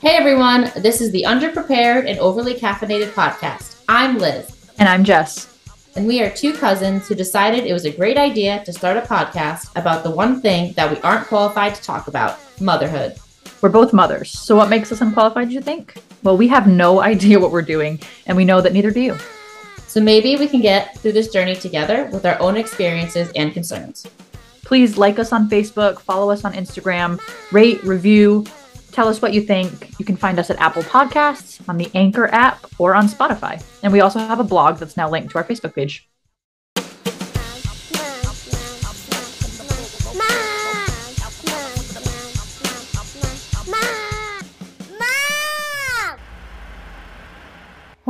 Hey everyone, this is the Underprepared and Overly Caffeinated podcast. I'm Liz. And I'm Jess. And we are two cousins who decided it was a great idea to start a podcast about the one thing that we aren't qualified to talk about motherhood. We're both mothers. So, what makes us unqualified, do you think? Well, we have no idea what we're doing, and we know that neither do you. So, maybe we can get through this journey together with our own experiences and concerns. Please like us on Facebook, follow us on Instagram, rate, review, Tell us what you think. You can find us at Apple Podcasts, on the Anchor app, or on Spotify. And we also have a blog that's now linked to our Facebook page.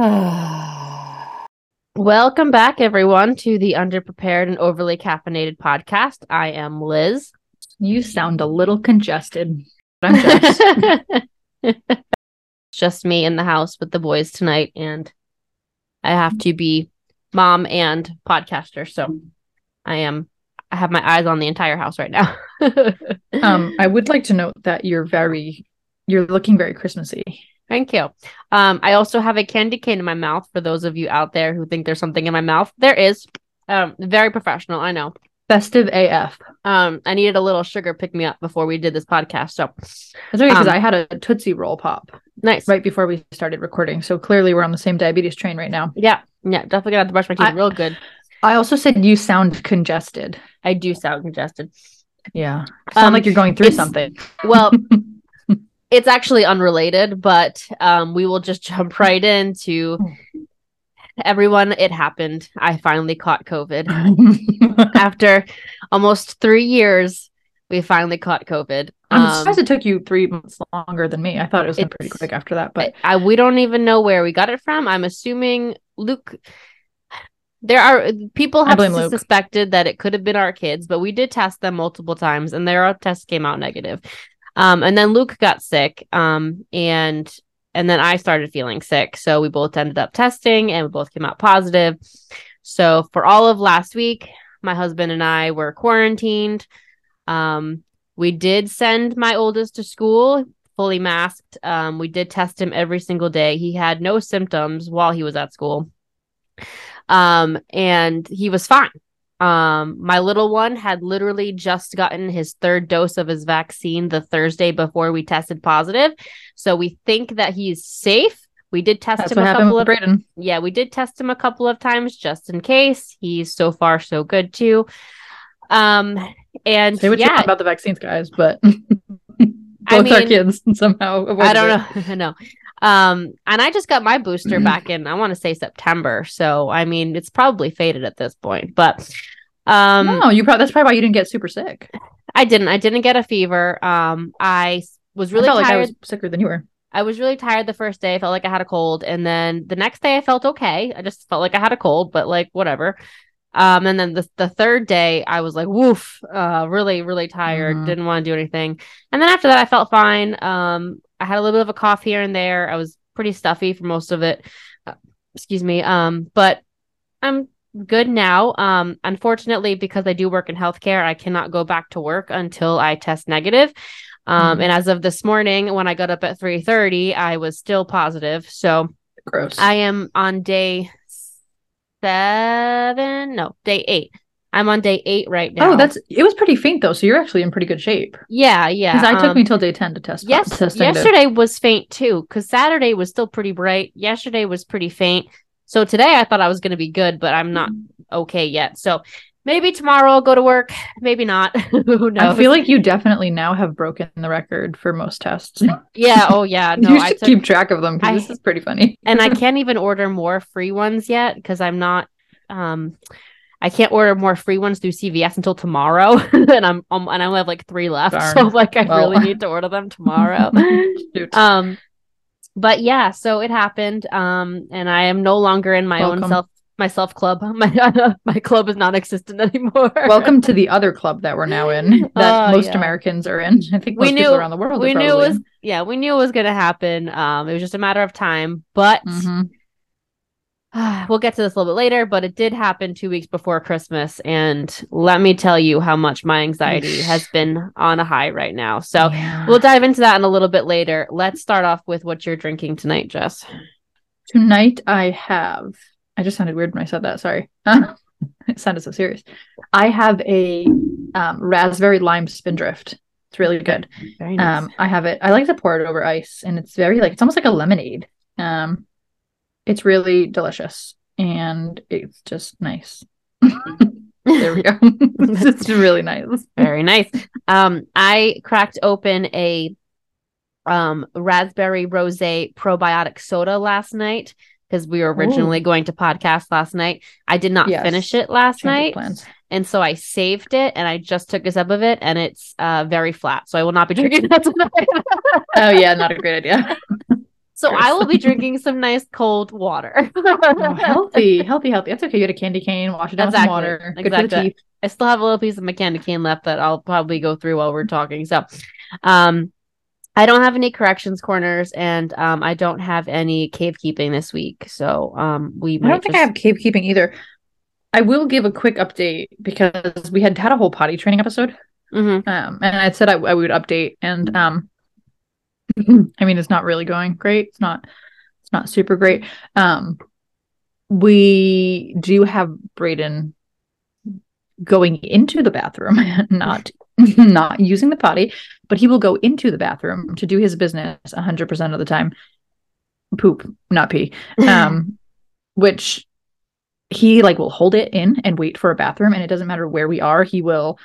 Welcome back, everyone, to the Underprepared and Overly Caffeinated podcast. I am Liz. You sound a little congested. I'm just just me in the house with the boys tonight, and I have to be mom and podcaster. So I am. I have my eyes on the entire house right now. um, I would like to note that you're very, you're looking very Christmassy. Thank you. Um, I also have a candy cane in my mouth for those of you out there who think there's something in my mouth. There is. Um, very professional, I know. Festive AF. Um, I needed a little sugar pick me up before we did this podcast. So that's okay because um, I had a Tootsie Roll pop. Nice. Right before we started recording. So clearly we're on the same diabetes train right now. Yeah. Yeah. Definitely got to brush my teeth I, real good. I also said you sound congested. I do sound congested. Yeah. Sound um, like you're going through something. Well, it's actually unrelated, but um, we will just jump right into everyone, it happened. I finally caught COVID after almost three years. We finally caught COVID. I'm um, surprised it took you three months longer than me. I thought it was pretty quick after that, but I, we don't even know where we got it from. I'm assuming Luke. There are people have suspected Luke. that it could have been our kids, but we did test them multiple times, and their tests came out negative. Um, and then Luke got sick, um, and and then I started feeling sick. So we both ended up testing and we both came out positive. So for all of last week, my husband and I were quarantined. Um, we did send my oldest to school fully masked. Um, we did test him every single day. He had no symptoms while he was at school. Um, and he was fine. Um, my little one had literally just gotten his third dose of his vaccine the Thursday before we tested positive. So we think that he's safe. We did test That's him a couple of Braden. Yeah, we did test him a couple of times just in case. He's so far so good too. Um and say what yeah, you want about the vaccines, guys, but both I mean, our kids somehow. I don't know. I know. Um, and I just got my booster mm-hmm. back in, I want to say September. So, I mean, it's probably faded at this point, but, um, no, you probably, that's probably why you didn't get super sick. I didn't, I didn't get a fever. Um, I was really I tired. Like I was sicker than you were. I was really tired the first day. I felt like I had a cold. And then the next day I felt okay. I just felt like I had a cold, but like whatever. Um, and then the, the third day I was like, woof, uh, really, really tired, mm. didn't want to do anything. And then after that I felt fine. Um, I had a little bit of a cough here and there. I was pretty stuffy for most of it. Uh, excuse me. Um, but I'm good now. Um, unfortunately, because I do work in healthcare, I cannot go back to work until I test negative. Um, mm-hmm. and as of this morning, when I got up at 3:30, I was still positive. So gross. I am on day seven, no, day eight. I'm on day eight right now. Oh, that's it was pretty faint though, so you're actually in pretty good shape. Yeah, yeah. Because I um, took me till day ten to test. Yes, test yesterday was faint too. Because Saturday was still pretty bright. Yesterday was pretty faint. So today I thought I was going to be good, but I'm not okay yet. So maybe tomorrow I'll go to work. Maybe not. Who knows? I feel like you definitely now have broken the record for most tests. yeah. Oh yeah. No, you should took, keep track of them because this is pretty funny. and I can't even order more free ones yet because I'm not. Um, I can't order more free ones through CVS until tomorrow, and I'm um, and I only have like three left. Darn. So like I well. really need to order them tomorrow. um, but yeah, so it happened. Um, and I am no longer in my Welcome. own self my self club. My my club is non-existent anymore. Welcome to the other club that we're now in. That uh, most yeah. Americans are in. I think we knew, around the world. We knew it was in. yeah, we knew it was gonna happen. Um, it was just a matter of time. But mm-hmm we'll get to this a little bit later, but it did happen two weeks before Christmas. And let me tell you how much my anxiety has been on a high right now. So yeah. we'll dive into that in a little bit later. Let's start off with what you're drinking tonight, Jess. Tonight I have, I just sounded weird when I said that. Sorry. it sounded so serious. I have a um, raspberry lime spindrift. It's really good. Very nice. Um, I have it. I like to pour it over ice, and it's very like it's almost like a lemonade. Um, it's really delicious and it's just nice. there we go. it's really nice. Very nice. Um, I cracked open a um raspberry rose probiotic soda last night because we were originally Ooh. going to podcast last night. I did not yes. finish it last Change night. And so I saved it and I just took a sip of it and it's uh, very flat. So I will not be drinking that tonight. oh, yeah, not a great idea. So I will be drinking some nice cold water. oh, healthy, healthy, healthy. That's okay. You had a candy cane, wash it down exactly. with water. Good exactly. I still have a little piece of my candy cane left that I'll probably go through while we're talking. So, um, I don't have any corrections corners, and um, I don't have any cave keeping this week. So, um, we. I don't think just... I have cave keeping either. I will give a quick update because we had had a whole potty training episode. Mm-hmm. Um, and I said I, I would update, and um, I mean, it's not really going great. It's not it's not super great. Um we do have Braden going into the bathroom, not not using the potty, but he will go into the bathroom to do his business 100% of the time. Poop, not pee. Um which he like will hold it in and wait for a bathroom and it doesn't matter where we are, he will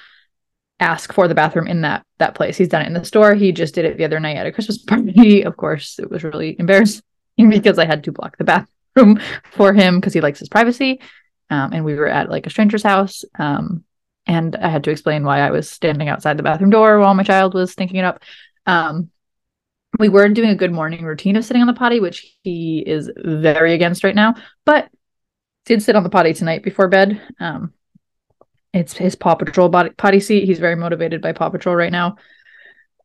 ask for the bathroom in that that place. He's done it in the store. He just did it the other night at a Christmas party. Of course, it was really embarrassing because I had to block the bathroom for him because he likes his privacy. Um, and we were at like a stranger's house. Um, and I had to explain why I was standing outside the bathroom door while my child was thinking it up. Um, we were doing a good morning routine of sitting on the potty, which he is very against right now, but did sit on the potty tonight before bed. Um, it's his Paw Patrol body, potty seat. He's very motivated by Paw Patrol right now.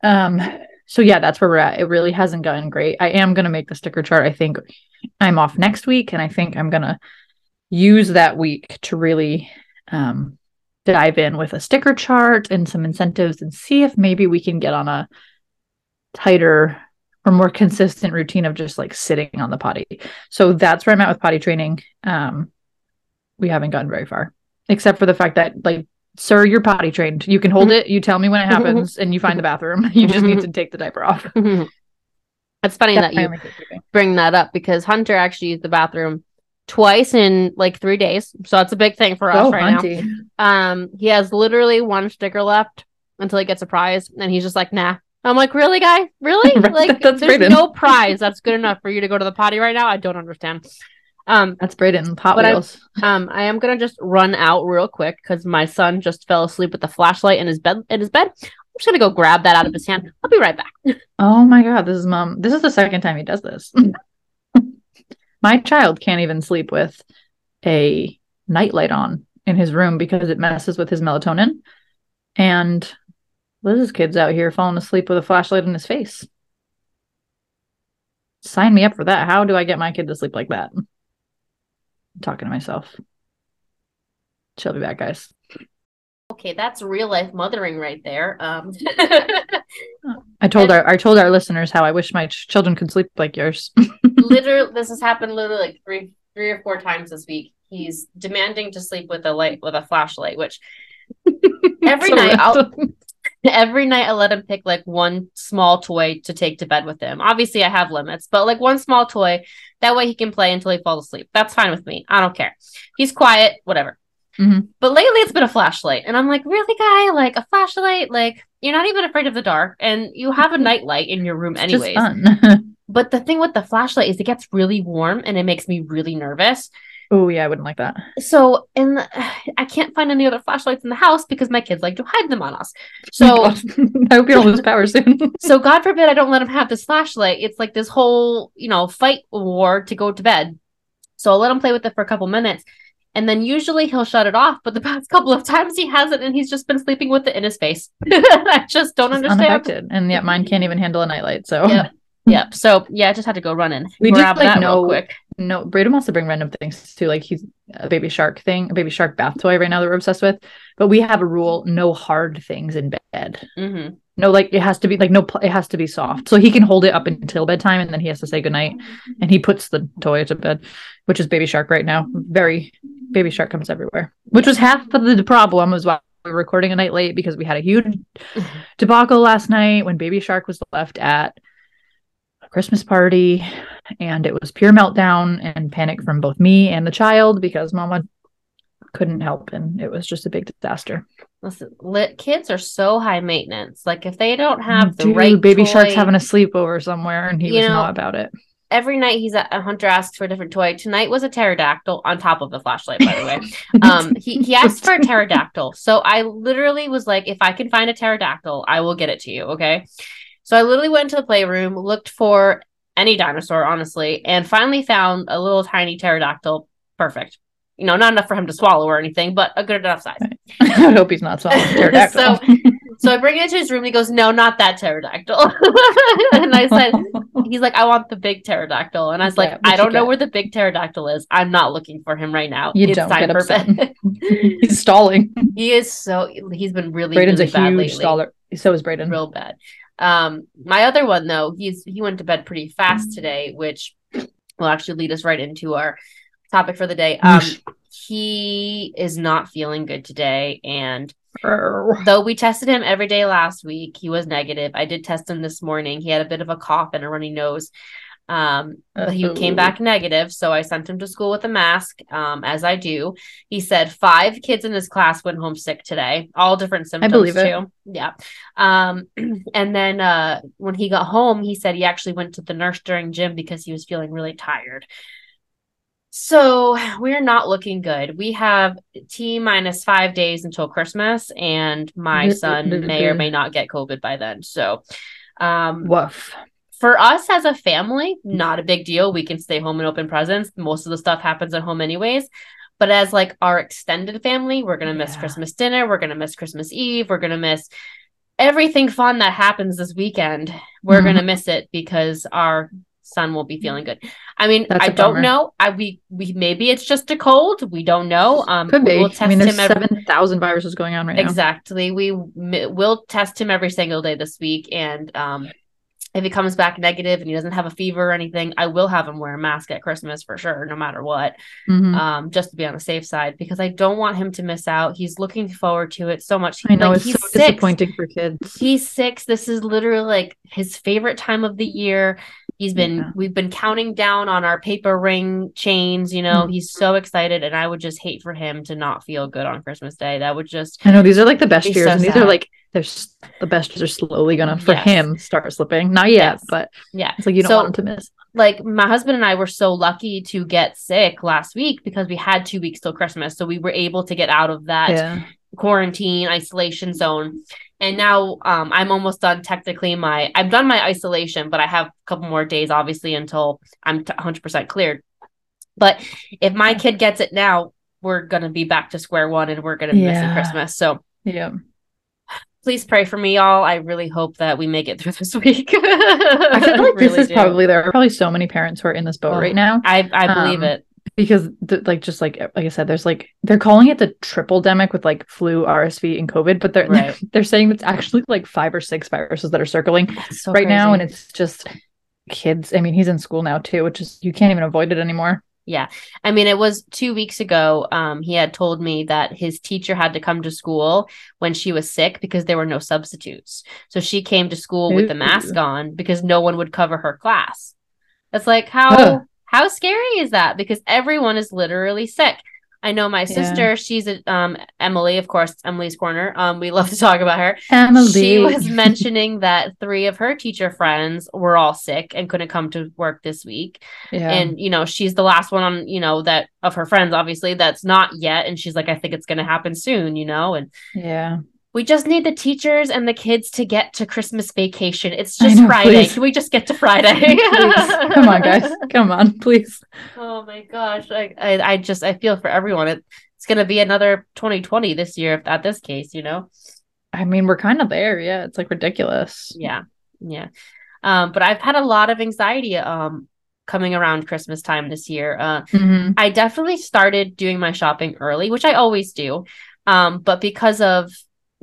Um, so yeah, that's where we're at. It really hasn't gotten great. I am gonna make the sticker chart. I think I'm off next week, and I think I'm gonna use that week to really um, dive in with a sticker chart and some incentives and see if maybe we can get on a tighter or more consistent routine of just like sitting on the potty. So that's where I'm at with potty training. Um, we haven't gotten very far except for the fact that like sir you're potty trained you can hold mm-hmm. it you tell me when it happens and you find the bathroom you just need to take the diaper off it's funny that you bring that up because hunter actually used the bathroom twice in like three days so that's a big thing for us oh, right Hunty. now um he has literally one sticker left until he gets a prize and he's just like nah I'm like, really, guy? Really? Like, there's no prize that's good enough for you to go to the potty right now. I don't understand. Um, That's Braden Hot Wheels. I, um, I am gonna just run out real quick because my son just fell asleep with the flashlight in his bed. In his bed, I'm just gonna go grab that out of his hand. I'll be right back. Oh my god, this is mom. This is the second time he does this. my child can't even sleep with a nightlight on in his room because it messes with his melatonin. And Liz's kid's out here falling asleep with a flashlight in his face. Sign me up for that. How do I get my kid to sleep like that? Talking to myself. She'll be back, guys. Okay, that's real life mothering right there. Um I told our I told our listeners how I wish my ch- children could sleep like yours. literally this has happened literally like three three or four times this week. He's demanding to sleep with a light with a flashlight, which every night I'll every night I let him pick like one small toy to take to bed with him. Obviously, I have limits, but like one small toy. That way he can play until he falls asleep. That's fine with me. I don't care. He's quiet, whatever. Mm-hmm. But lately it's been a flashlight. And I'm like, really, guy? Like a flashlight? Like, you're not even afraid of the dark. And you have a nightlight in your room, anyways. but the thing with the flashlight is it gets really warm and it makes me really nervous. Oh yeah, I wouldn't like that. So, and I can't find any other flashlights in the house because my kids like to hide them on us. So, I hope you don't lose power soon. so, God forbid I don't let them have this flashlight. It's like this whole, you know, fight war to go to bed. So I'll let him play with it for a couple minutes, and then usually he'll shut it off. But the past couple of times he hasn't, and he's just been sleeping with it in his face. I just don't understand. Unaffected, and yet mine can't even handle a nightlight. So. Yeah. Yep. So yeah, I just had to go running. We Grab do like no quick. No, Braden wants to bring random things too. Like he's a baby shark thing, a baby shark bath toy right now that we're obsessed with. But we have a rule: no hard things in bed. Mm-hmm. No, like it has to be like no, it has to be soft. So he can hold it up until bedtime, and then he has to say goodnight. And he puts the toy to bed, which is baby shark right now. Very baby shark comes everywhere, which was half of the problem as well we were recording a night late because we had a huge debacle last night when Baby Shark was left at Christmas party, and it was pure meltdown and panic from both me and the child because Mama couldn't help, and it was just a big disaster. Listen, lit kids are so high maintenance. Like if they don't have the Dude, right Baby toy, Shark's having a sleepover somewhere, and he was know, not about it every night he's at a hunter asks for a different toy. Tonight was a pterodactyl on top of the flashlight, by the way. Um, he, he asked for a pterodactyl. So I literally was like, if I can find a pterodactyl, I will get it to you. Okay. So I literally went to the playroom, looked for any dinosaur, honestly, and finally found a little tiny pterodactyl. Perfect. You know, not enough for him to swallow or anything, but a good enough size. I hope he's not swallowing pterodactyl. so so I bring it into his room. he goes, "No, not that pterodactyl." and I said, "He's like, I want the big pterodactyl." And I was like, "I don't know get? where the big pterodactyl is. I'm not looking for him right now. You it's don't get upset. he's stalling. He is so. He's been really. Braden's really a huge lately. staller. So is Braden. Real bad. Um, my other one though, he's he went to bed pretty fast today, which will actually lead us right into our topic for the day. Um, he is not feeling good today, and Though we tested him every day last week, he was negative. I did test him this morning. He had a bit of a cough and a runny nose. Um, but he came back negative, so I sent him to school with a mask, um, as I do. He said five kids in his class went home sick today, all different symptoms I believe too. It. Yeah. Um, and then uh, when he got home, he said he actually went to the nurse during gym because he was feeling really tired. So we're not looking good. We have T minus five days until Christmas, and my son may or may not get COVID by then. So, um, woof. For us as a family, not a big deal. We can stay home and open presents. Most of the stuff happens at home, anyways. But as like our extended family, we're gonna miss yeah. Christmas dinner. We're gonna miss Christmas Eve. We're gonna miss everything fun that happens this weekend. We're mm-hmm. gonna miss it because our son won't be feeling good. I mean, That's I don't know. I we we maybe it's just a cold. We don't know. Um, could be. We'll test I mean, there's every... seven thousand viruses going on right now. Exactly. We will test him every single day this week, and um, if he comes back negative and he doesn't have a fever or anything, I will have him wear a mask at Christmas for sure, no matter what, mm-hmm. um, just to be on the safe side because I don't want him to miss out. He's looking forward to it so much. I know like, it's he's so six. disappointing for kids. He's six. This is literally like his favorite time of the year. He's been yeah. we've been counting down on our paper ring chains, you know. Mm-hmm. He's so excited and I would just hate for him to not feel good on Christmas Day. That would just I know these are like the best years so and these sad. are like there's the best years are slowly gonna for yes. him start slipping. Not yet, yes. but yeah. It's like you don't so, want him to miss. Like my husband and I were so lucky to get sick last week because we had two weeks till Christmas. So we were able to get out of that yeah. Quarantine isolation zone. And now um, i'm almost done technically my i've done my isolation but i have a couple more days obviously until i'm 100% cleared. But if my kid gets it now we're going to be back to square one and we're going to yeah. missing christmas. So yeah. please pray for me y'all. I really hope that we make it through this week. I feel like really this is do. probably there are probably so many parents who are in this boat oh, right now. I i believe um, it because the, like just like like I said, there's like they're calling it the triple demic with like flu, RSV, and COVID, but they're right. they're, they're saying it's actually like five or six viruses that are circling so right crazy. now, and it's just kids. I mean, he's in school now too, which is you can't even avoid it anymore. Yeah. I mean, it was two weeks ago. Um, he had told me that his teacher had to come to school when she was sick because there were no substitutes. So she came to school Ooh. with the mask on because no one would cover her class. That's like how how scary is that? Because everyone is literally sick. I know my sister, yeah. she's a, um Emily, of course, Emily's corner. Um, we love to talk about her. Emily. She was mentioning that three of her teacher friends were all sick and couldn't come to work this week. Yeah. And you know, she's the last one on, you know, that of her friends, obviously, that's not yet. And she's like, I think it's gonna happen soon, you know. And yeah, we just need the teachers and the kids to get to Christmas vacation. It's just know, Friday. Please. Can we just get to Friday? Come on, guys. Come on, please. Oh my gosh. I, I, I just I feel for everyone. It, it's gonna be another 2020 this year if at this case, you know. I mean, we're kind of there, yeah. It's like ridiculous. Yeah. Yeah. Um, but I've had a lot of anxiety um coming around Christmas time this year. Uh, mm-hmm. I definitely started doing my shopping early, which I always do. Um, but because of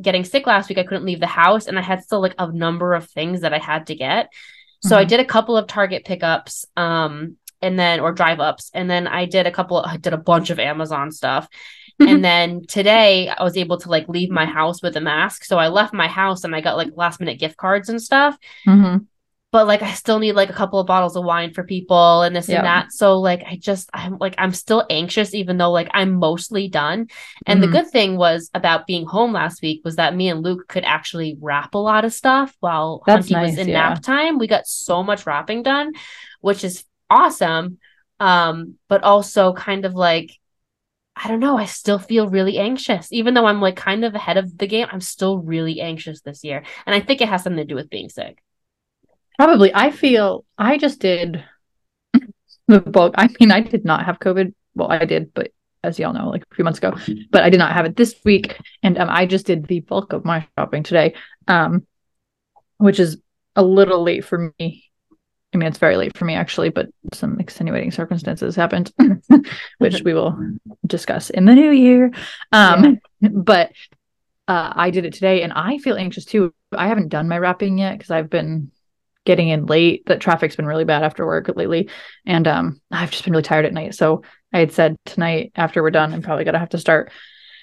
getting sick last week, I couldn't leave the house and I had still like a number of things that I had to get. So mm-hmm. I did a couple of Target pickups. Um, and then or drive ups and then i did a couple i did a bunch of amazon stuff and then today i was able to like leave my house with a mask so i left my house and i got like last minute gift cards and stuff mm-hmm. But like i still need like a couple of bottles of wine for people and this yep. and that so like i just i'm like i'm still anxious even though like i'm mostly done and mm-hmm. the good thing was about being home last week was that me and luke could actually wrap a lot of stuff while That's Hunty nice, was in yeah. nap time we got so much wrapping done which is awesome. Um, but also kind of like, I don't know, I still feel really anxious. Even though I'm like kind of ahead of the game, I'm still really anxious this year. And I think it has something to do with being sick. Probably. I feel I just did the bulk. I mean, I did not have COVID. Well, I did, but as y'all know, like a few months ago, but I did not have it this week. And um, I just did the bulk of my shopping today, um, which is a little late for me I mean, it's very late for me actually, but some extenuating circumstances happened, which we will discuss in the new year. Um, yeah. but uh, I did it today, and I feel anxious too. I haven't done my wrapping yet because I've been getting in late. The traffic's been really bad after work lately, and um, I've just been really tired at night. So I had said tonight after we're done, I'm probably gonna have to start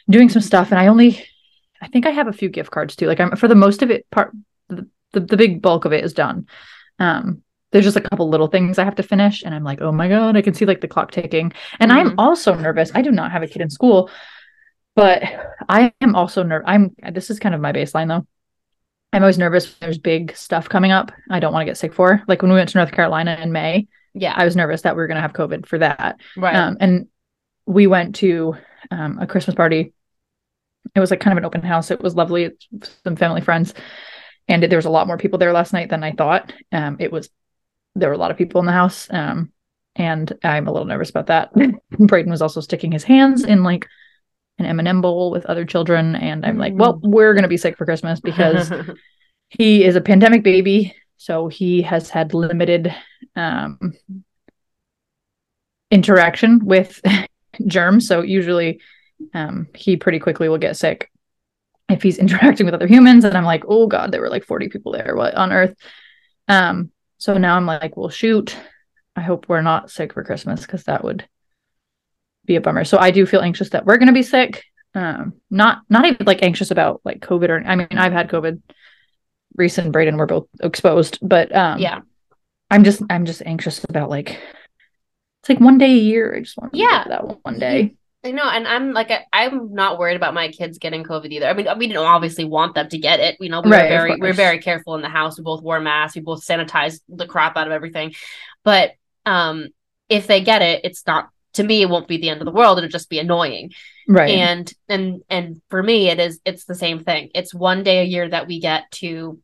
doing some stuff. And I only, I think I have a few gift cards too. Like I'm for the most of it, part the, the, the big bulk of it is done. Um, there's just a couple little things I have to finish. And I'm like, oh my God, I can see like the clock ticking. And mm-hmm. I'm also nervous. I do not have a kid in school, but I am also nervous. I'm, this is kind of my baseline though. I'm always nervous there's big stuff coming up. I don't want to get sick for. Like when we went to North Carolina in May, yeah, I was nervous that we were going to have COVID for that. Right. Um, and we went to um, a Christmas party. It was like kind of an open house. It was lovely. Some family friends, and there was a lot more people there last night than I thought. Um, it was there were a lot of people in the house. Um, and I'm a little nervous about that. Brayden was also sticking his hands in like an M&M bowl with other children, and I'm like, well, mm. we're gonna be sick for Christmas because he is a pandemic baby, so he has had limited um, interaction with germs. So usually, um, he pretty quickly will get sick if he's interacting with other humans. And I'm like, oh god, there were like 40 people there. What on earth? Um, so now I'm like, well, shoot. I hope we're not sick for Christmas because that would be a bummer. So I do feel anxious that we're going to be sick. Um, not not even like anxious about like COVID or I mean I've had COVID. Reese and Brayden were both exposed, but um, yeah, I'm just I'm just anxious about like it's like one day a year. I just want yeah that one day. I know, and I'm like, I'm not worried about my kids getting COVID either. I mean, we didn't obviously want them to get it. You know, we right, were very, we are very careful in the house. We both wore masks. We both sanitized the crap out of everything. But um, if they get it, it's not to me. It won't be the end of the world. It'll just be annoying. Right. And and and for me, it is. It's the same thing. It's one day a year that we get to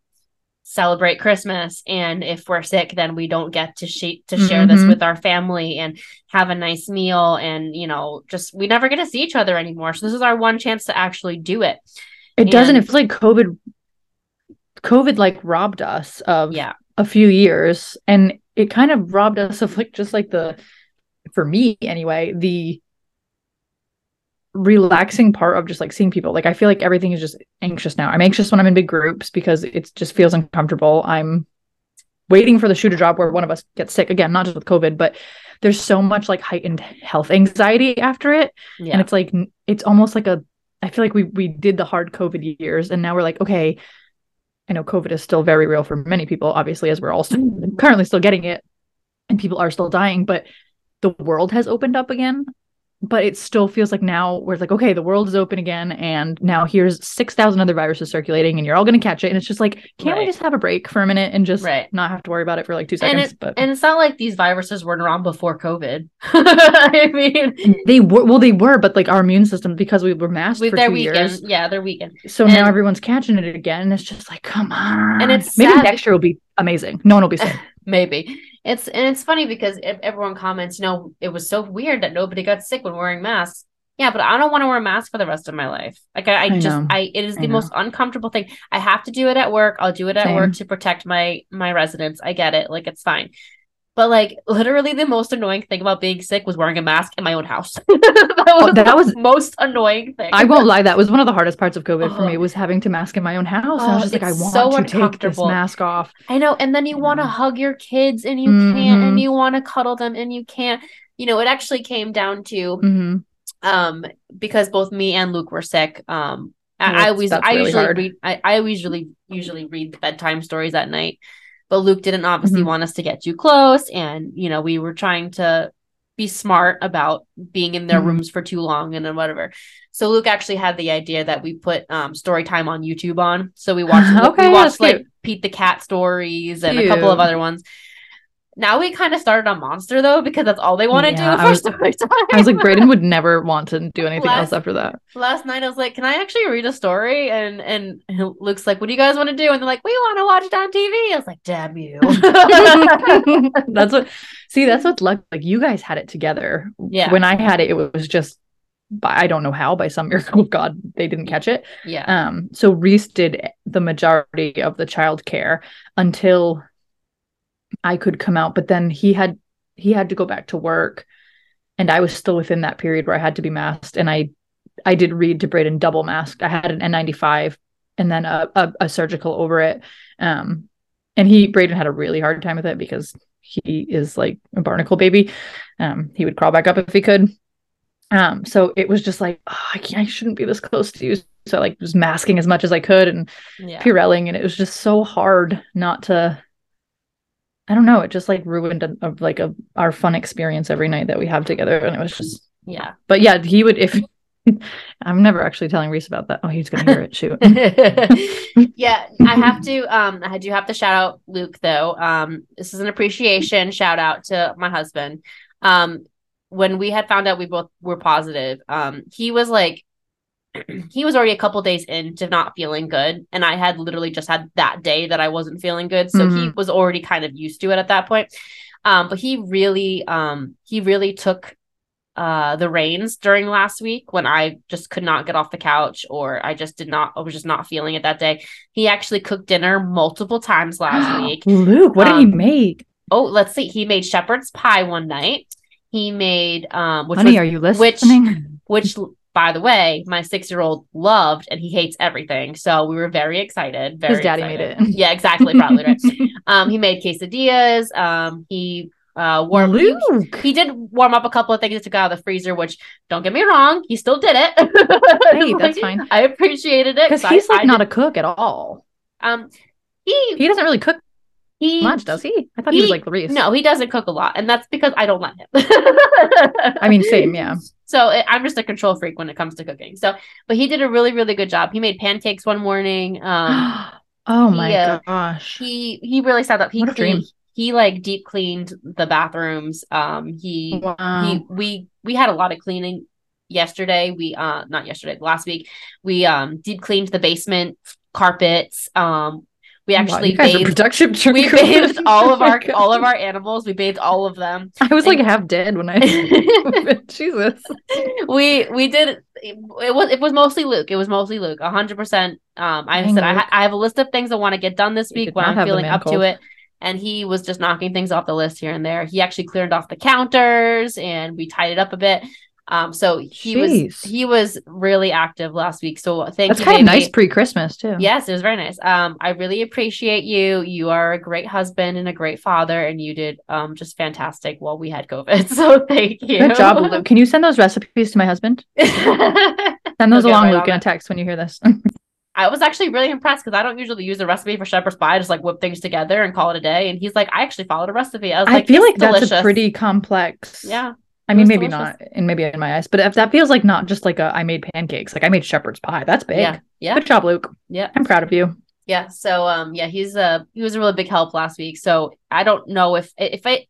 celebrate Christmas. And if we're sick, then we don't get to sh- to share mm-hmm. this with our family and have a nice meal. And you know, just we never get to see each other anymore. So this is our one chance to actually do it. It and, doesn't. It feels like COVID. COVID like robbed us of yeah a few years, and it kind of robbed us of like just like the, for me anyway, the relaxing part of just like seeing people. Like I feel like everything is just anxious now. I'm anxious when I'm in big groups because it just feels uncomfortable. I'm waiting for the shoe to drop where one of us gets sick again, not just with COVID, but there's so much like heightened health anxiety after it. Yeah. And it's like it's almost like a I feel like we we did the hard COVID years and now we're like, okay, I know COVID is still very real for many people, obviously, as we're all still, currently still getting it and people are still dying, but the world has opened up again but it still feels like now we're like, okay, the world is open again, and now here's six thousand other viruses circulating, and you're all going to catch it. And it's just like, can't right. we just have a break for a minute and just right. not have to worry about it for like two seconds? And it, but and it's not like these viruses weren't around before COVID. I mean, they were well, they were, but like our immune system because we were masked for two weakened. years. Yeah, they're weakened. So and, now everyone's catching it again, and it's just like, come on. And it's maybe sad. next year will be amazing. No one will be sick. maybe it's and it's funny because everyone comments, you know, it was so weird that nobody got sick when wearing masks yeah, but I don't want to wear a mask for the rest of my life. Like I, I, I just know. I it is the most uncomfortable thing. I have to do it at work. I'll do it at Same. work to protect my my residents. I get it. Like it's fine. But like literally the most annoying thing about being sick was wearing a mask in my own house. that was oh, that was most annoying thing. I won't lie, that was one of the hardest parts of COVID for me was having to mask in my own house. I was just like, I want so to take this mask off. I know. And then you want to hug your kids and you mm-hmm. can't, and you want to cuddle them and you can't. You know, it actually came down to mm-hmm. um because both me and Luke were sick. Um I, I always I really usually hard. read I, I usually usually read bedtime stories at night but Luke didn't obviously mm-hmm. want us to get too close. And, you know, we were trying to be smart about being in their mm-hmm. rooms for too long and then whatever. So Luke actually had the idea that we put um story time on YouTube on. So we watched okay, we watched like Pete the Cat stories and cute. a couple of other ones. Now we kind of started on Monster though because that's all they want to yeah, do. I was, I was like, Braden would never want to do anything last, else after that. Last night I was like, "Can I actually read a story?" And and Luke's like, "What do you guys want to do?" And they're like, "We want to watch it on TV." I was like, "Damn you!" that's what. See, that's what's luck. Like you guys had it together. Yeah. When I had it, it was just. By, I don't know how by some miracle of God they didn't catch it. Yeah. Um. So Reese did the majority of the child care until I could come out, but then he had he had to go back to work and I was still within that period where I had to be masked and I I did read to Braden double masked. I had an N95 and then a, a, a surgical over it. Um and he Braden had a really hard time with it because he is like a barnacle baby. Um he would crawl back up if he could. Um so it was just like oh, I can't I shouldn't be this close to you. So I, like was masking as much as I could and yeah. Purelling and it was just so hard not to I don't know. It just like ruined a, a, like a our fun experience every night that we have together, and it was just yeah. But yeah, he would if I'm never actually telling Reese about that. Oh, he's gonna hear it. Shoot. yeah, I have to. Um, I do have to shout out Luke though. Um, this is an appreciation shout out to my husband. Um, when we had found out we both were positive, um, he was like he was already a couple days into not feeling good and i had literally just had that day that i wasn't feeling good. So mm-hmm. he was already kind of used to it at that point. Um, but he really um, he really took uh, the reins during last week when i just could not get off the couch or i just did not i was just not feeling it that day. He actually cooked dinner multiple times last week. Luke what um, did he um, make? oh let's see. He made shepherd's pie one night. He made um which Honey, was, are you listening? which which by the way, my six year old loved and he hates everything. So we were very excited. Very His daddy excited. made it. Yeah, exactly. Probably right. Um, he made quesadillas. Um, he uh warm he, he, did warm up a couple of things to go out of the freezer, which don't get me wrong, he still did it. hey, that's like, fine. I appreciated it because he's I, like I not a cook at all. Um, he he doesn't really cook he much, does he? I thought he, he was like Reese. No, he doesn't cook a lot, and that's because I don't let him. I mean, same, yeah. So it, I'm just a control freak when it comes to cooking. So, but he did a really, really good job. He made pancakes one morning. Um, oh my uh, gosh, he he really set up. He cleaned, he like deep cleaned the bathrooms. Um, he wow. he we we had a lot of cleaning yesterday. We uh not yesterday, last week. We um deep cleaned the basement carpets. Um, we actually wow, bathed, production we bathed all of our all of our animals. We bathed all of them. I was and, like half dead when I Jesus. We we did it was it was mostly Luke. It was mostly Luke. hundred percent. Um I Dang said I, ha- I have a list of things I want to get done this week when I'm feeling up cold. to it. And he was just knocking things off the list here and there. He actually cleared off the counters and we tied it up a bit. Um, so he Jeez. was he was really active last week. So thank That's you. That's kind of nice pre-Christmas too. Yes, it was very nice. Um, I really appreciate you. You are a great husband and a great father, and you did um just fantastic while we had COVID. So thank you. Good job, Luke. Can you send those recipes to my husband? send those along, Luke, in a text when you hear this. I was actually really impressed because I don't usually use a recipe for shepherd's pie. I just like whip things together and call it a day. And he's like, I actually followed a recipe. I was like, I like, feel like delicious. that's a pretty complex. Yeah. I mean, maybe delicious. not, and maybe in my eyes, but if that feels like not just like a I made pancakes, like I made shepherd's pie. That's big. Yeah, yeah. Good job, Luke. Yeah, I'm proud of you. Yeah. So, um, yeah, he's a he was a really big help last week. So I don't know if if I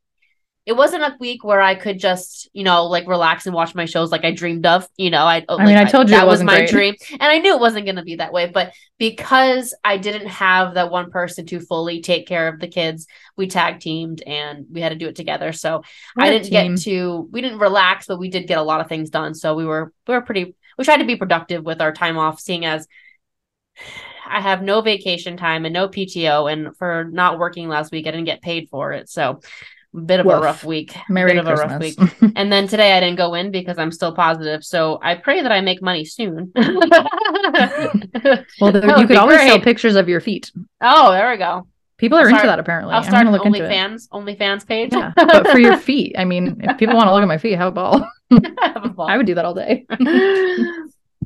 it wasn't a week where I could just, you know, like relax and watch my shows like I dreamed of. You know, I. I mean, I told you that was my great. dream, and I knew it wasn't going to be that way. But because I didn't have that one person to fully take care of the kids, we tag teamed and we had to do it together. So I didn't get to. We didn't relax, but we did get a lot of things done. So we were we were pretty. We tried to be productive with our time off, seeing as I have no vacation time and no PTO, and for not working last week, I didn't get paid for it. So bit of Woof. a rough week. Merry bit Christmas. of a rough week. and then today I didn't go in because I'm still positive. So I pray that I make money soon. well, the, you could always great. sell pictures of your feet. Oh, there we go. People are start, into that apparently. I'll start an OnlyFans, OnlyFans page. Yeah, but for your feet. I mean, if people want to look at my feet, have a ball. have a ball. I would do that all day.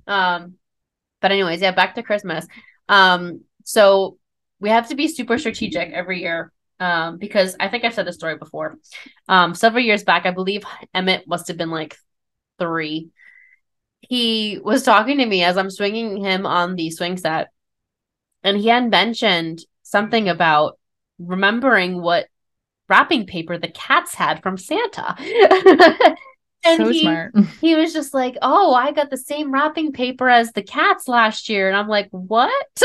um, but anyways, yeah, back to Christmas. Um, so we have to be super strategic every year um, because I think I've said this story before. Um, several years back, I believe Emmett must have been like three. He was talking to me as I'm swinging him on the swing set, and he had mentioned something about remembering what wrapping paper the cats had from Santa. And so he, smart. he was just like, "Oh, I got the same wrapping paper as the cats last year," and I'm like, "What?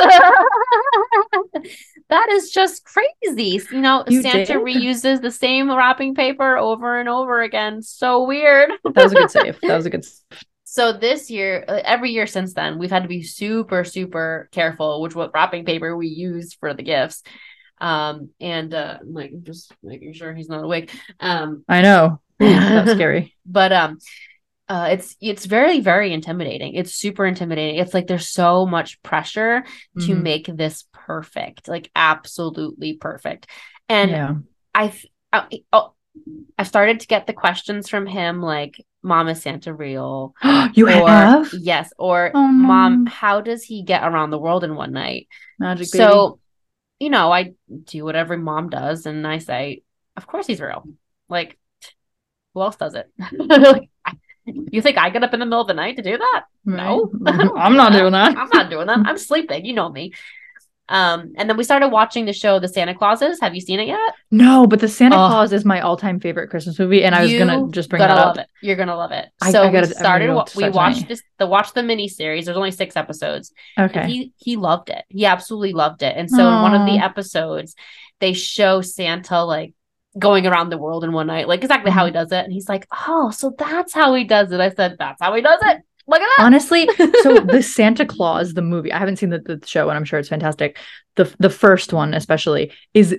that is just crazy." You know, you Santa did? reuses the same wrapping paper over and over again. So weird. that was a good save. That was a good. Save. So this year, uh, every year since then, we've had to be super, super careful which what wrapping paper we use for the gifts. Um, and uh, like just making sure he's not awake. Um, I know that's scary. but um uh, it's it's very very intimidating. It's super intimidating. It's like there's so much pressure mm-hmm. to make this perfect, like absolutely perfect. And yeah. I've I, oh, I started to get the questions from him like, "Mom is Santa real?" you or, have yes, or oh, "Mom, how does he get around the world in one night?" Magic. So, you know, I do what every mom does, and I say, "Of course he's real." Like who else does it? like, you think I get up in the middle of the night to do that? No, I'm not doing that. I'm not doing that. I'm sleeping. You know me. Um, and then we started watching the show The Santa Clauses. Have you seen it yet? No, but The Santa oh. Claus is my all-time favorite Christmas movie, and I was gonna just bring that up. It. You're gonna love it. I, so I gotta, we started. we watched this. The watched the mini series. There's only six episodes. Okay. he he loved it. He absolutely loved it. And so Aww. in one of the episodes, they show Santa like going around the world in one night, like exactly how he mm-hmm. does it. And he's like, Oh, so that's how he does it. I said, That's how he does it. Look at that. Honestly, so the Santa Claus, the movie, I haven't seen the, the show and I'm sure it's fantastic. The the first one, especially, is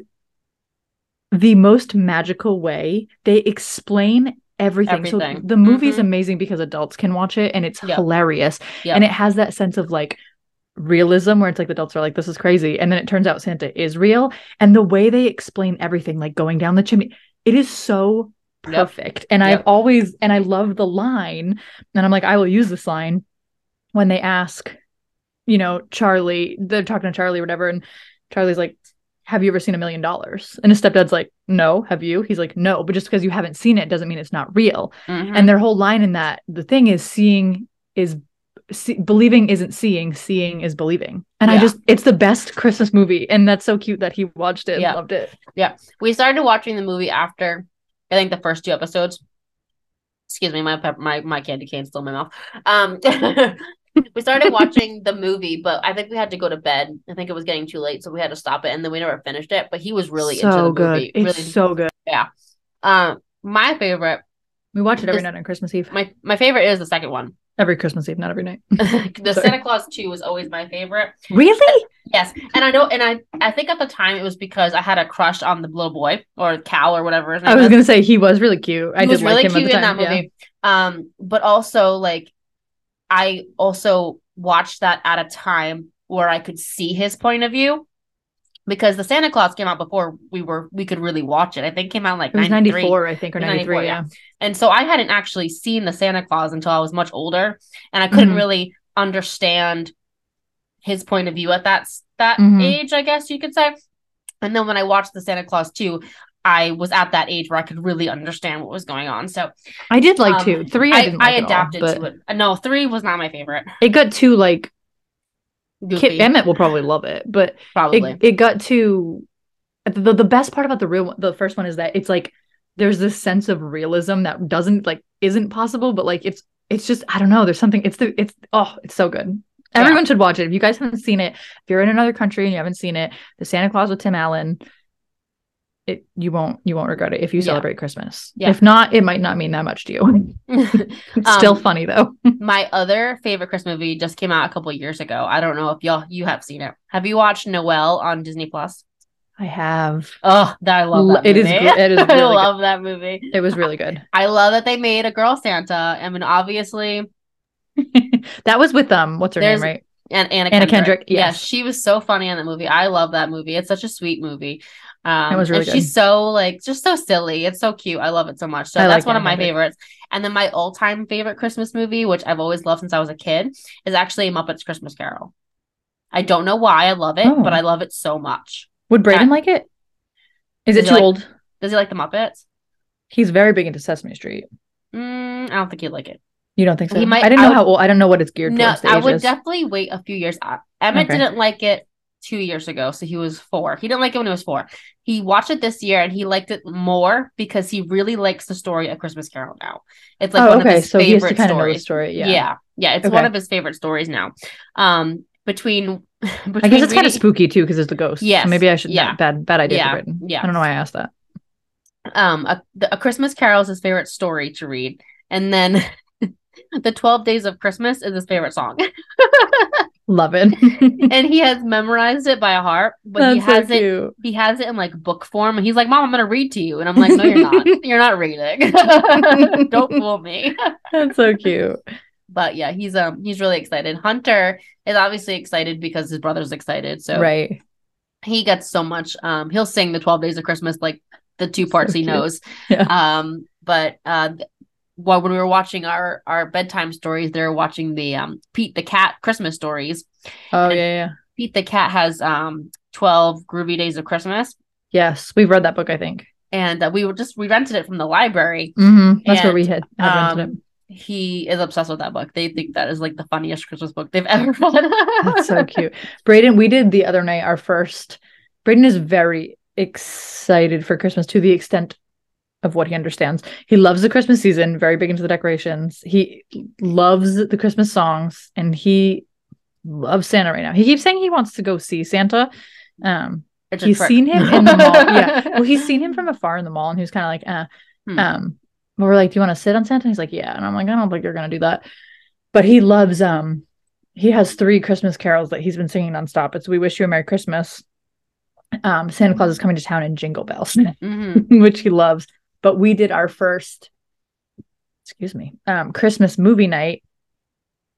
the most magical way. They explain everything. everything. So the movie's mm-hmm. amazing because adults can watch it and it's yep. hilarious. Yep. And it has that sense of like realism where it's like the adults are like this is crazy and then it turns out santa is real and the way they explain everything like going down the chimney it is so perfect yep. and yep. i've always and i love the line and i'm like i will use this line when they ask you know charlie they're talking to charlie or whatever and charlie's like have you ever seen a million dollars and his stepdad's like no have you he's like no but just because you haven't seen it doesn't mean it's not real mm-hmm. and their whole line in that the thing is seeing is see, believing isn't seeing, seeing is believing. And yeah. I just, it's the best Christmas movie. And that's so cute that he watched it and yeah. loved it. Yeah. We started watching the movie after, I think, the first two episodes. Excuse me, my my my candy cane's still in my mouth. Um, we started watching the movie, but I think we had to go to bed. I think it was getting too late, so we had to stop it, and then we never finished it. But he was really so into the good. movie. It's really, so good. Yeah. Um, my favorite. We watch it every night on Christmas Eve. My my favorite is the second one. Every Christmas Eve, not every night. the Santa Claus 2 was always my favorite. Really? Yes. And I know and I I think at the time it was because I had a crush on the little boy or Cal or whatever I was gonna say he was really cute. I he was really cute in that movie. Yeah. Um, but also like I also watched that at a time where I could see his point of view because the Santa Claus came out before we were we could really watch it. I think it came out like was 94, I think, or 93, yeah. yeah. And so I hadn't actually seen the Santa Claus until I was much older and I couldn't mm-hmm. really understand his point of view at that that mm-hmm. age, I guess you could say. And then when I watched the Santa Claus 2, I was at that age where I could really understand what was going on. So I did like um, two. Three I, I, like I adapted all, to it. No, three was not my favorite. It got too like Kit Emmett will probably love it, but probably it, it got to the the best part about the real the first one is that it's like there's this sense of realism that doesn't like isn't possible, but like it's it's just I don't know. There's something. It's the it's oh it's so good. Everyone yeah. should watch it. If you guys haven't seen it, if you're in another country and you haven't seen it, The Santa Claus with Tim Allen, it you won't you won't regret it if you celebrate yeah. Christmas. Yeah. If not, it might not mean that much to you. it's um, still funny though. my other favorite Christmas movie just came out a couple years ago. I don't know if y'all you have seen it. Have you watched Noelle on Disney Plus? I have. Oh, that I love that. It movie. is. It is. Really I love good. that movie. It was really good. I love that they made a girl Santa. I mean, obviously, that was with um. What's her name? Right. And Anna, Anna Kendrick. Kendrick yes. Yeah, she was so funny in that movie. I love that movie. It's such a sweet movie. Um, it was really and good. she's so like just so silly. It's so cute. I love it so much. So I that's like one of my favorites. And then my all-time favorite Christmas movie, which I've always loved since I was a kid, is actually Muppets Christmas Carol. I don't know why I love it, oh. but I love it so much. Would Braden that, like it? Is it too like, old? Does he like the Muppets? He's very big into Sesame Street. Mm, I don't think he'd like it. You don't think so? He might. I didn't I know would, how old. I don't know what it's geared no, I would definitely wait a few years. Emmett okay. didn't like it two years ago, so he was four. He didn't like it when he was four. He watched it this year and he liked it more because he really likes the story of Christmas Carol now. It's like oh, one okay. of his so favorite stories. story. Yeah. yeah, yeah, it's okay. one of his favorite stories now. Um, between, between I guess it's kind of spooky too because it's the ghost. Yeah, so maybe I should. Yeah, bad bad idea. Yeah, yeah. I don't know why I asked that. Um, a, a Christmas Carol is his favorite story to read, and then the 12 days of christmas is his favorite song. Love it. And he has memorized it by heart but That's he has so it he has it in like book form and he's like mom i'm gonna read to you. And i'm like no you're not. You're not reading. Don't fool me. That's so cute. But yeah he's um he's really excited. Hunter is obviously excited because his brother's excited so right. he gets so much um he'll sing the 12 days of christmas like the two parts so he knows. Yeah. um but uh well, when we were watching our our bedtime stories, they were watching the um Pete the cat Christmas stories. Oh and yeah, yeah. Pete the cat has um twelve groovy days of Christmas. Yes, we've read that book, I think. And uh, we were just we rented it from the library. Mm-hmm. That's and, where we had, had rented um, it he is obsessed with that book. They think that is like the funniest Christmas book they've ever read. That's so cute. Braden, we did the other night our first. Braden is very excited for Christmas to the extent of what he understands. He loves the Christmas season, very big into the decorations. He loves the Christmas songs and he loves Santa right now. He keeps saying he wants to go see Santa. Um he's seen him in the mall. Yeah. Well, he's seen him from afar in the mall and he was kind of like, uh hmm. um but we're like, Do you want to sit on Santa? And he's like, Yeah. And I'm like, I don't think you're gonna do that. But he loves um he has three Christmas carols that he's been singing nonstop. It's We Wish You a Merry Christmas. Um, Santa Claus is coming to town and Jingle Bells, mm-hmm. which he loves but we did our first excuse me um christmas movie night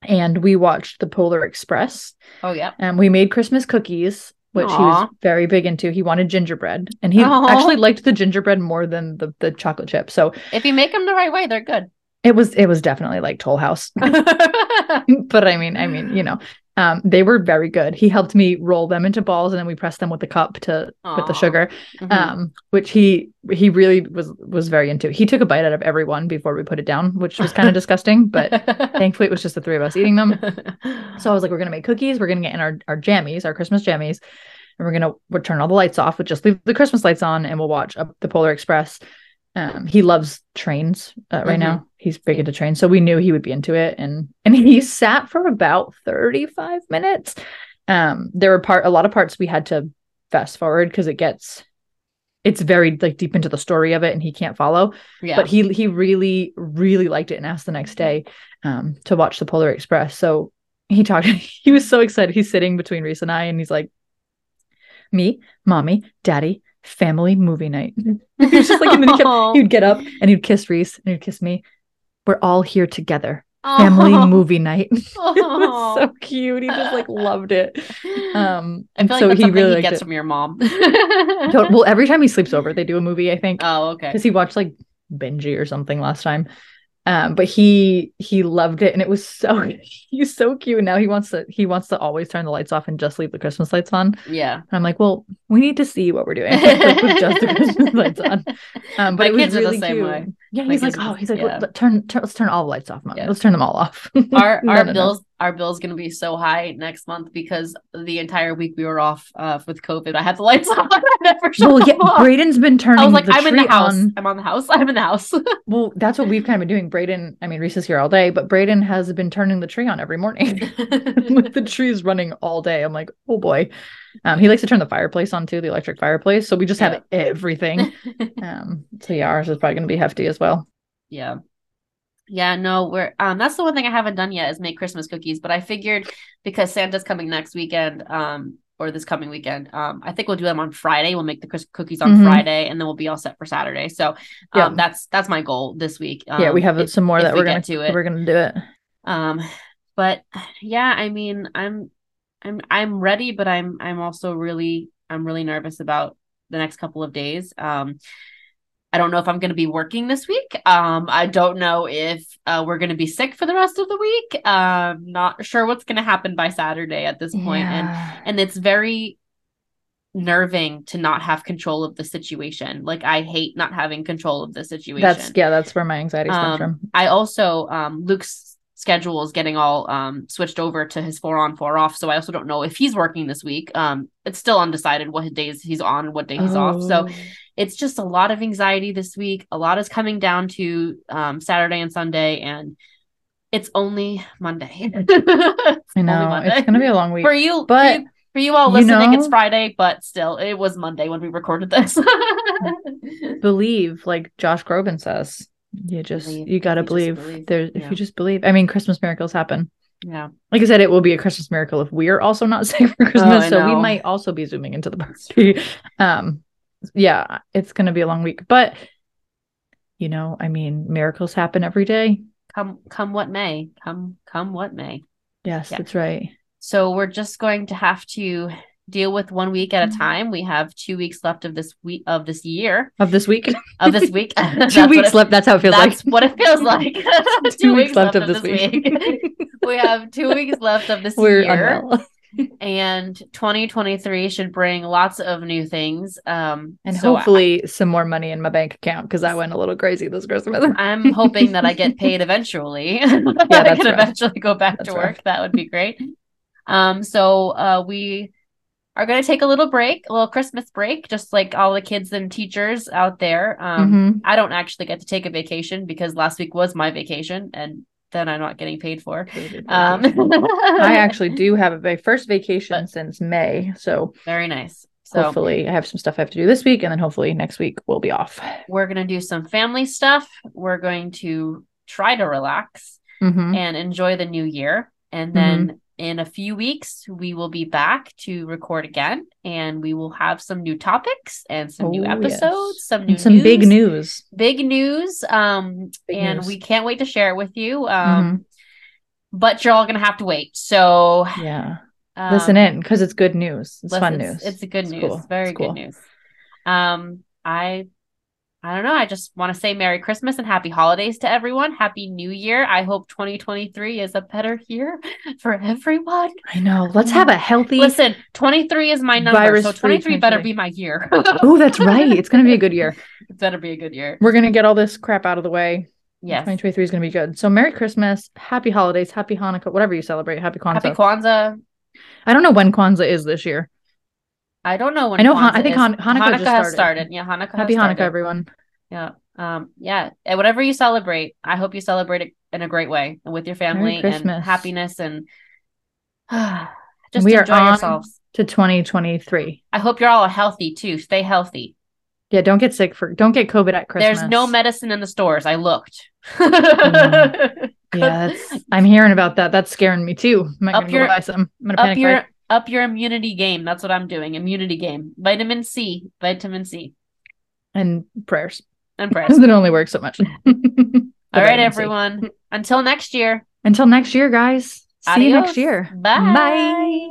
and we watched the polar express. Oh yeah. And we made christmas cookies which Aww. he was very big into. He wanted gingerbread and he Aww. actually liked the gingerbread more than the, the chocolate chip. So if you make them the right way they're good. it was it was definitely like toll house. But i mean i mean you know um, they were very good. He helped me roll them into balls, and then we pressed them with the cup to Aww. with the sugar, mm-hmm. um, which he he really was was very into. He took a bite out of every one before we put it down, which was kind of disgusting, but thankfully it was just the three of us eating them. So I was like, we're gonna make cookies. We're gonna get in our our jammies, our Christmas jammies, and we're gonna we'll turn all the lights off. We'll just leave the Christmas lights on, and we'll watch uh, the Polar Express. Um, he loves trains uh, right mm-hmm. now. He's big into trains, so we knew he would be into it, and and he sat for about thirty five minutes. Um, there were part a lot of parts we had to fast forward because it gets it's very like deep into the story of it and he can't follow. Yeah. but he he really really liked it and asked the next day um to watch the polar express. So he talked he was so excited. He's sitting between reese and i and he's like me? Mommy? Daddy family movie night. he was just like, and then he kept, he'd get up and he'd kiss Reese and he'd kiss me. We're all here together. Family movie night. it was so cute. He just like loved it. Um, and so he really he gets it. from your mom. well, every time he sleeps over, they do a movie. I think. Oh, okay. Because he watched like Benji or something last time. Um, but he he loved it and it was so he's so cute. And now he wants to he wants to always turn the lights off and just leave the Christmas lights on. Yeah. And I'm like, well, we need to see what we're doing with just the Christmas lights on. Um, but My it was really cute. Way. Yeah, he's like, oh, he's like, yeah. turn, turn, let's turn all the lights off, mom. Yeah. Let's turn them all off. our our no, bills, no. our bills gonna be so high next month because the entire week we were off uh, with COVID. I had the lights off. I never shut well, yeah, off. Braden's been turning. I was like, I'm in the house. On... I'm on the house. I'm in the house. well, that's what we've kind of been doing. Braden, I mean, Reese is here all day, but Braden has been turning the tree on every morning. like the tree is running all day. I'm like, oh boy. Um, he likes to turn the fireplace on too, the electric fireplace. So we just have yeah. everything. um, so yeah, ours is probably going to be hefty as well yeah yeah no we're um that's the one thing i haven't done yet is make christmas cookies but i figured because santa's coming next weekend um or this coming weekend um i think we'll do them on friday we'll make the cookies on mm-hmm. friday and then we'll be all set for saturday so um yeah. that's that's my goal this week um, yeah we have if, some more that we're gonna do it we're gonna do it um but yeah i mean i'm i'm i'm ready but i'm i'm also really i'm really nervous about the next couple of days um I don't know if I'm going to be working this week. Um, I don't know if uh, we're going to be sick for the rest of the week. Um, not sure what's going to happen by Saturday at this point. Yeah. and and it's very nerving to not have control of the situation. Like I hate not having control of the situation. That's yeah, that's where my anxiety comes um, from. I also um, Luke's schedule is getting all um, switched over to his four on four off so i also don't know if he's working this week um, it's still undecided what days he's on and what day he's oh. off so oh it's just a lot of anxiety this week. A lot is coming down to um, Saturday and Sunday, and it's only Monday. I know Monday. it's gonna be a long week for you, but. For you, for you all listening, you know, it's Friday, but still, it was Monday when we recorded this. believe, like Josh Groban says, you just believe. you gotta believe. believe. There, yeah. if you just believe. I mean, Christmas miracles happen. Yeah. Like I said, it will be a Christmas miracle if we're also not safe for Christmas. Oh, so we might also be zooming into the party. Um, yeah, it's going to be a long week, but you know, I mean, miracles happen every day. Come, come what may, come, come what may. Yes, yeah. that's right. So we're just going to have to deal with one week at a mm-hmm. time. We have two weeks left of this week of this year. Of this week. Of this week. two weeks it, left. That's how it feels like. that's like. what it feels like. two, two weeks, weeks, left, of, this week. week. we have two weeks left of this We're year. And 2023 should bring lots of new things. Um, and so hopefully I, some more money in my bank account because I went a little crazy this Christmas. I'm hoping that I get paid eventually. yeah, I can eventually go back that's to work. That would be great. Um, so uh, we are going to take a little break, a little Christmas break, just like all the kids and teachers out there. Um, mm-hmm. I don't actually get to take a vacation because last week was my vacation and then I'm not getting paid for. Um, I actually do have a first vacation but, since May, so very nice. So hopefully, I have some stuff I have to do this week, and then hopefully next week we'll be off. We're gonna do some family stuff. We're going to try to relax mm-hmm. and enjoy the new year, and then mm-hmm in a few weeks, we will be back to record again and we will have some new topics and some oh, new episodes, yes. some new some news, big news. Big news. Um big and news. we can't wait to share it with you. Um mm-hmm. but you're all gonna have to wait. So yeah. Um, listen in because it's good news. It's listen, fun news. It's a good it's news. Cool. Very it's good news. Um I I don't know. I just want to say Merry Christmas and Happy Holidays to everyone. Happy New Year. I hope 2023 is a better year for everyone. I know. Let's have a healthy. Listen, 23 is my number, so 23 better be my year. oh, that's right. It's going to be a good year. It better be a good year. We're going to get all this crap out of the way. Yes. 2023 is going to be good. So Merry Christmas, Happy Holidays, Happy Hanukkah, whatever you celebrate. Happy Kwanzaa. Happy Kwanzaa. I don't know when Kwanzaa is this year. I don't know when. I know. Han- I think Han- Hanukkah, Hanukkah started. has started. Yeah, Hanukkah. Happy Hanukkah, everyone. Yeah. Um. Yeah. And whatever you celebrate, I hope you celebrate it in a great way with your family and happiness and just we enjoy yourselves. To 2023. I hope you're all healthy too. Stay healthy. Yeah, don't get sick for don't get COVID at Christmas. There's no medicine in the stores. I looked. mm. Yeah, I'm hearing about that. That's scaring me too. I'm up your, buy some. I'm gonna up your up your immunity game. That's what I'm doing. Immunity game. Vitamin C. Vitamin C. And prayers. And prayers. it only works so much. All right, everyone. Until next year. Until next year, guys. Adios. See you next year. Bye. Bye.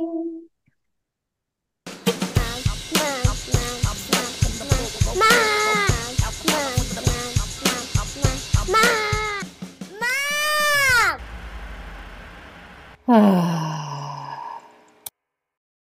Ah.